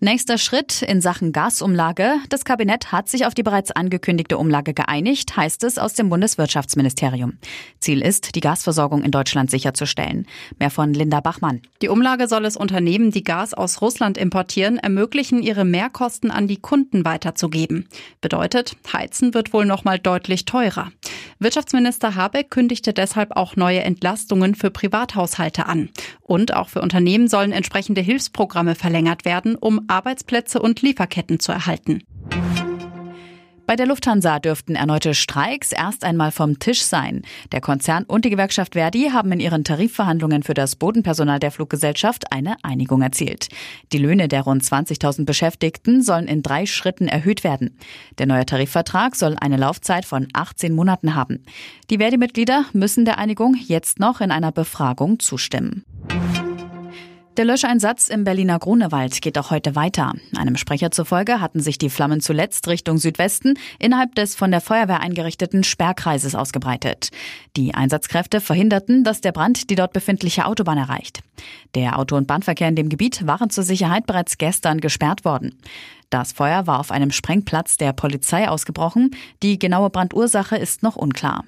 Nächster Schritt in Sachen Gasumlage. Das Kabinett hat sich auf die bereits angekündigte Umlage geeinigt, heißt es aus dem Bundeswirtschaftsministerium. Ziel ist, die Gasversorgung in Deutschland sicherzustellen. Mehr von Linda Bachmann. Die Umlage soll es Unternehmen, die Gas aus Russland importieren, ermöglichen, ihre Mehrkosten an die Kunden weiterzugeben. Bedeutet, Heizen wird wohl noch mal deutlich teurer. Wirtschaftsminister Habeck kündigte deshalb auch neue Entlastungen für Privathaushalte an. Und auch für Unternehmen sollen entsprechende Hilfsprogramme verlängert werden, um Arbeitsplätze und Lieferketten zu erhalten. Bei der Lufthansa dürften erneute Streiks erst einmal vom Tisch sein. Der Konzern und die Gewerkschaft Verdi haben in ihren Tarifverhandlungen für das Bodenpersonal der Fluggesellschaft eine Einigung erzielt. Die Löhne der rund 20.000 Beschäftigten sollen in drei Schritten erhöht werden. Der neue Tarifvertrag soll eine Laufzeit von 18 Monaten haben. Die Verdi-Mitglieder müssen der Einigung jetzt noch in einer Befragung zustimmen. Der Löscheinsatz im Berliner Grunewald geht auch heute weiter. Einem Sprecher zufolge hatten sich die Flammen zuletzt Richtung Südwesten innerhalb des von der Feuerwehr eingerichteten Sperrkreises ausgebreitet. Die Einsatzkräfte verhinderten, dass der Brand die dort befindliche Autobahn erreicht. Der Auto- und Bahnverkehr in dem Gebiet waren zur Sicherheit bereits gestern gesperrt worden. Das Feuer war auf einem Sprengplatz der Polizei ausgebrochen. Die genaue Brandursache ist noch unklar.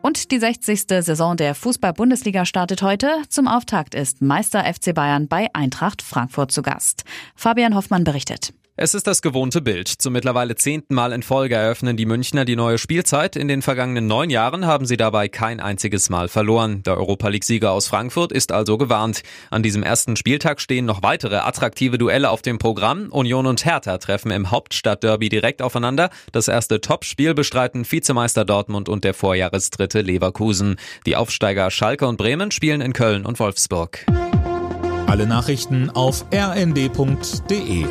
Und die 60. Saison der Fußball-Bundesliga startet heute. Zum Auftakt ist Meister FC Bayern bei Eintracht Frankfurt zu Gast. Fabian Hoffmann berichtet. Es ist das gewohnte Bild. Zum mittlerweile zehnten Mal in Folge eröffnen die Münchner die neue Spielzeit. In den vergangenen neun Jahren haben sie dabei kein einziges Mal verloren. Der Europa League-Sieger aus Frankfurt ist also gewarnt. An diesem ersten Spieltag stehen noch weitere attraktive Duelle auf dem Programm. Union und Hertha treffen im Hauptstadtderby direkt aufeinander. Das erste Topspiel bestreiten Vizemeister Dortmund und der Vorjahresdritte Leverkusen. Die Aufsteiger Schalke und Bremen spielen in Köln und Wolfsburg. Alle Nachrichten auf rnd.de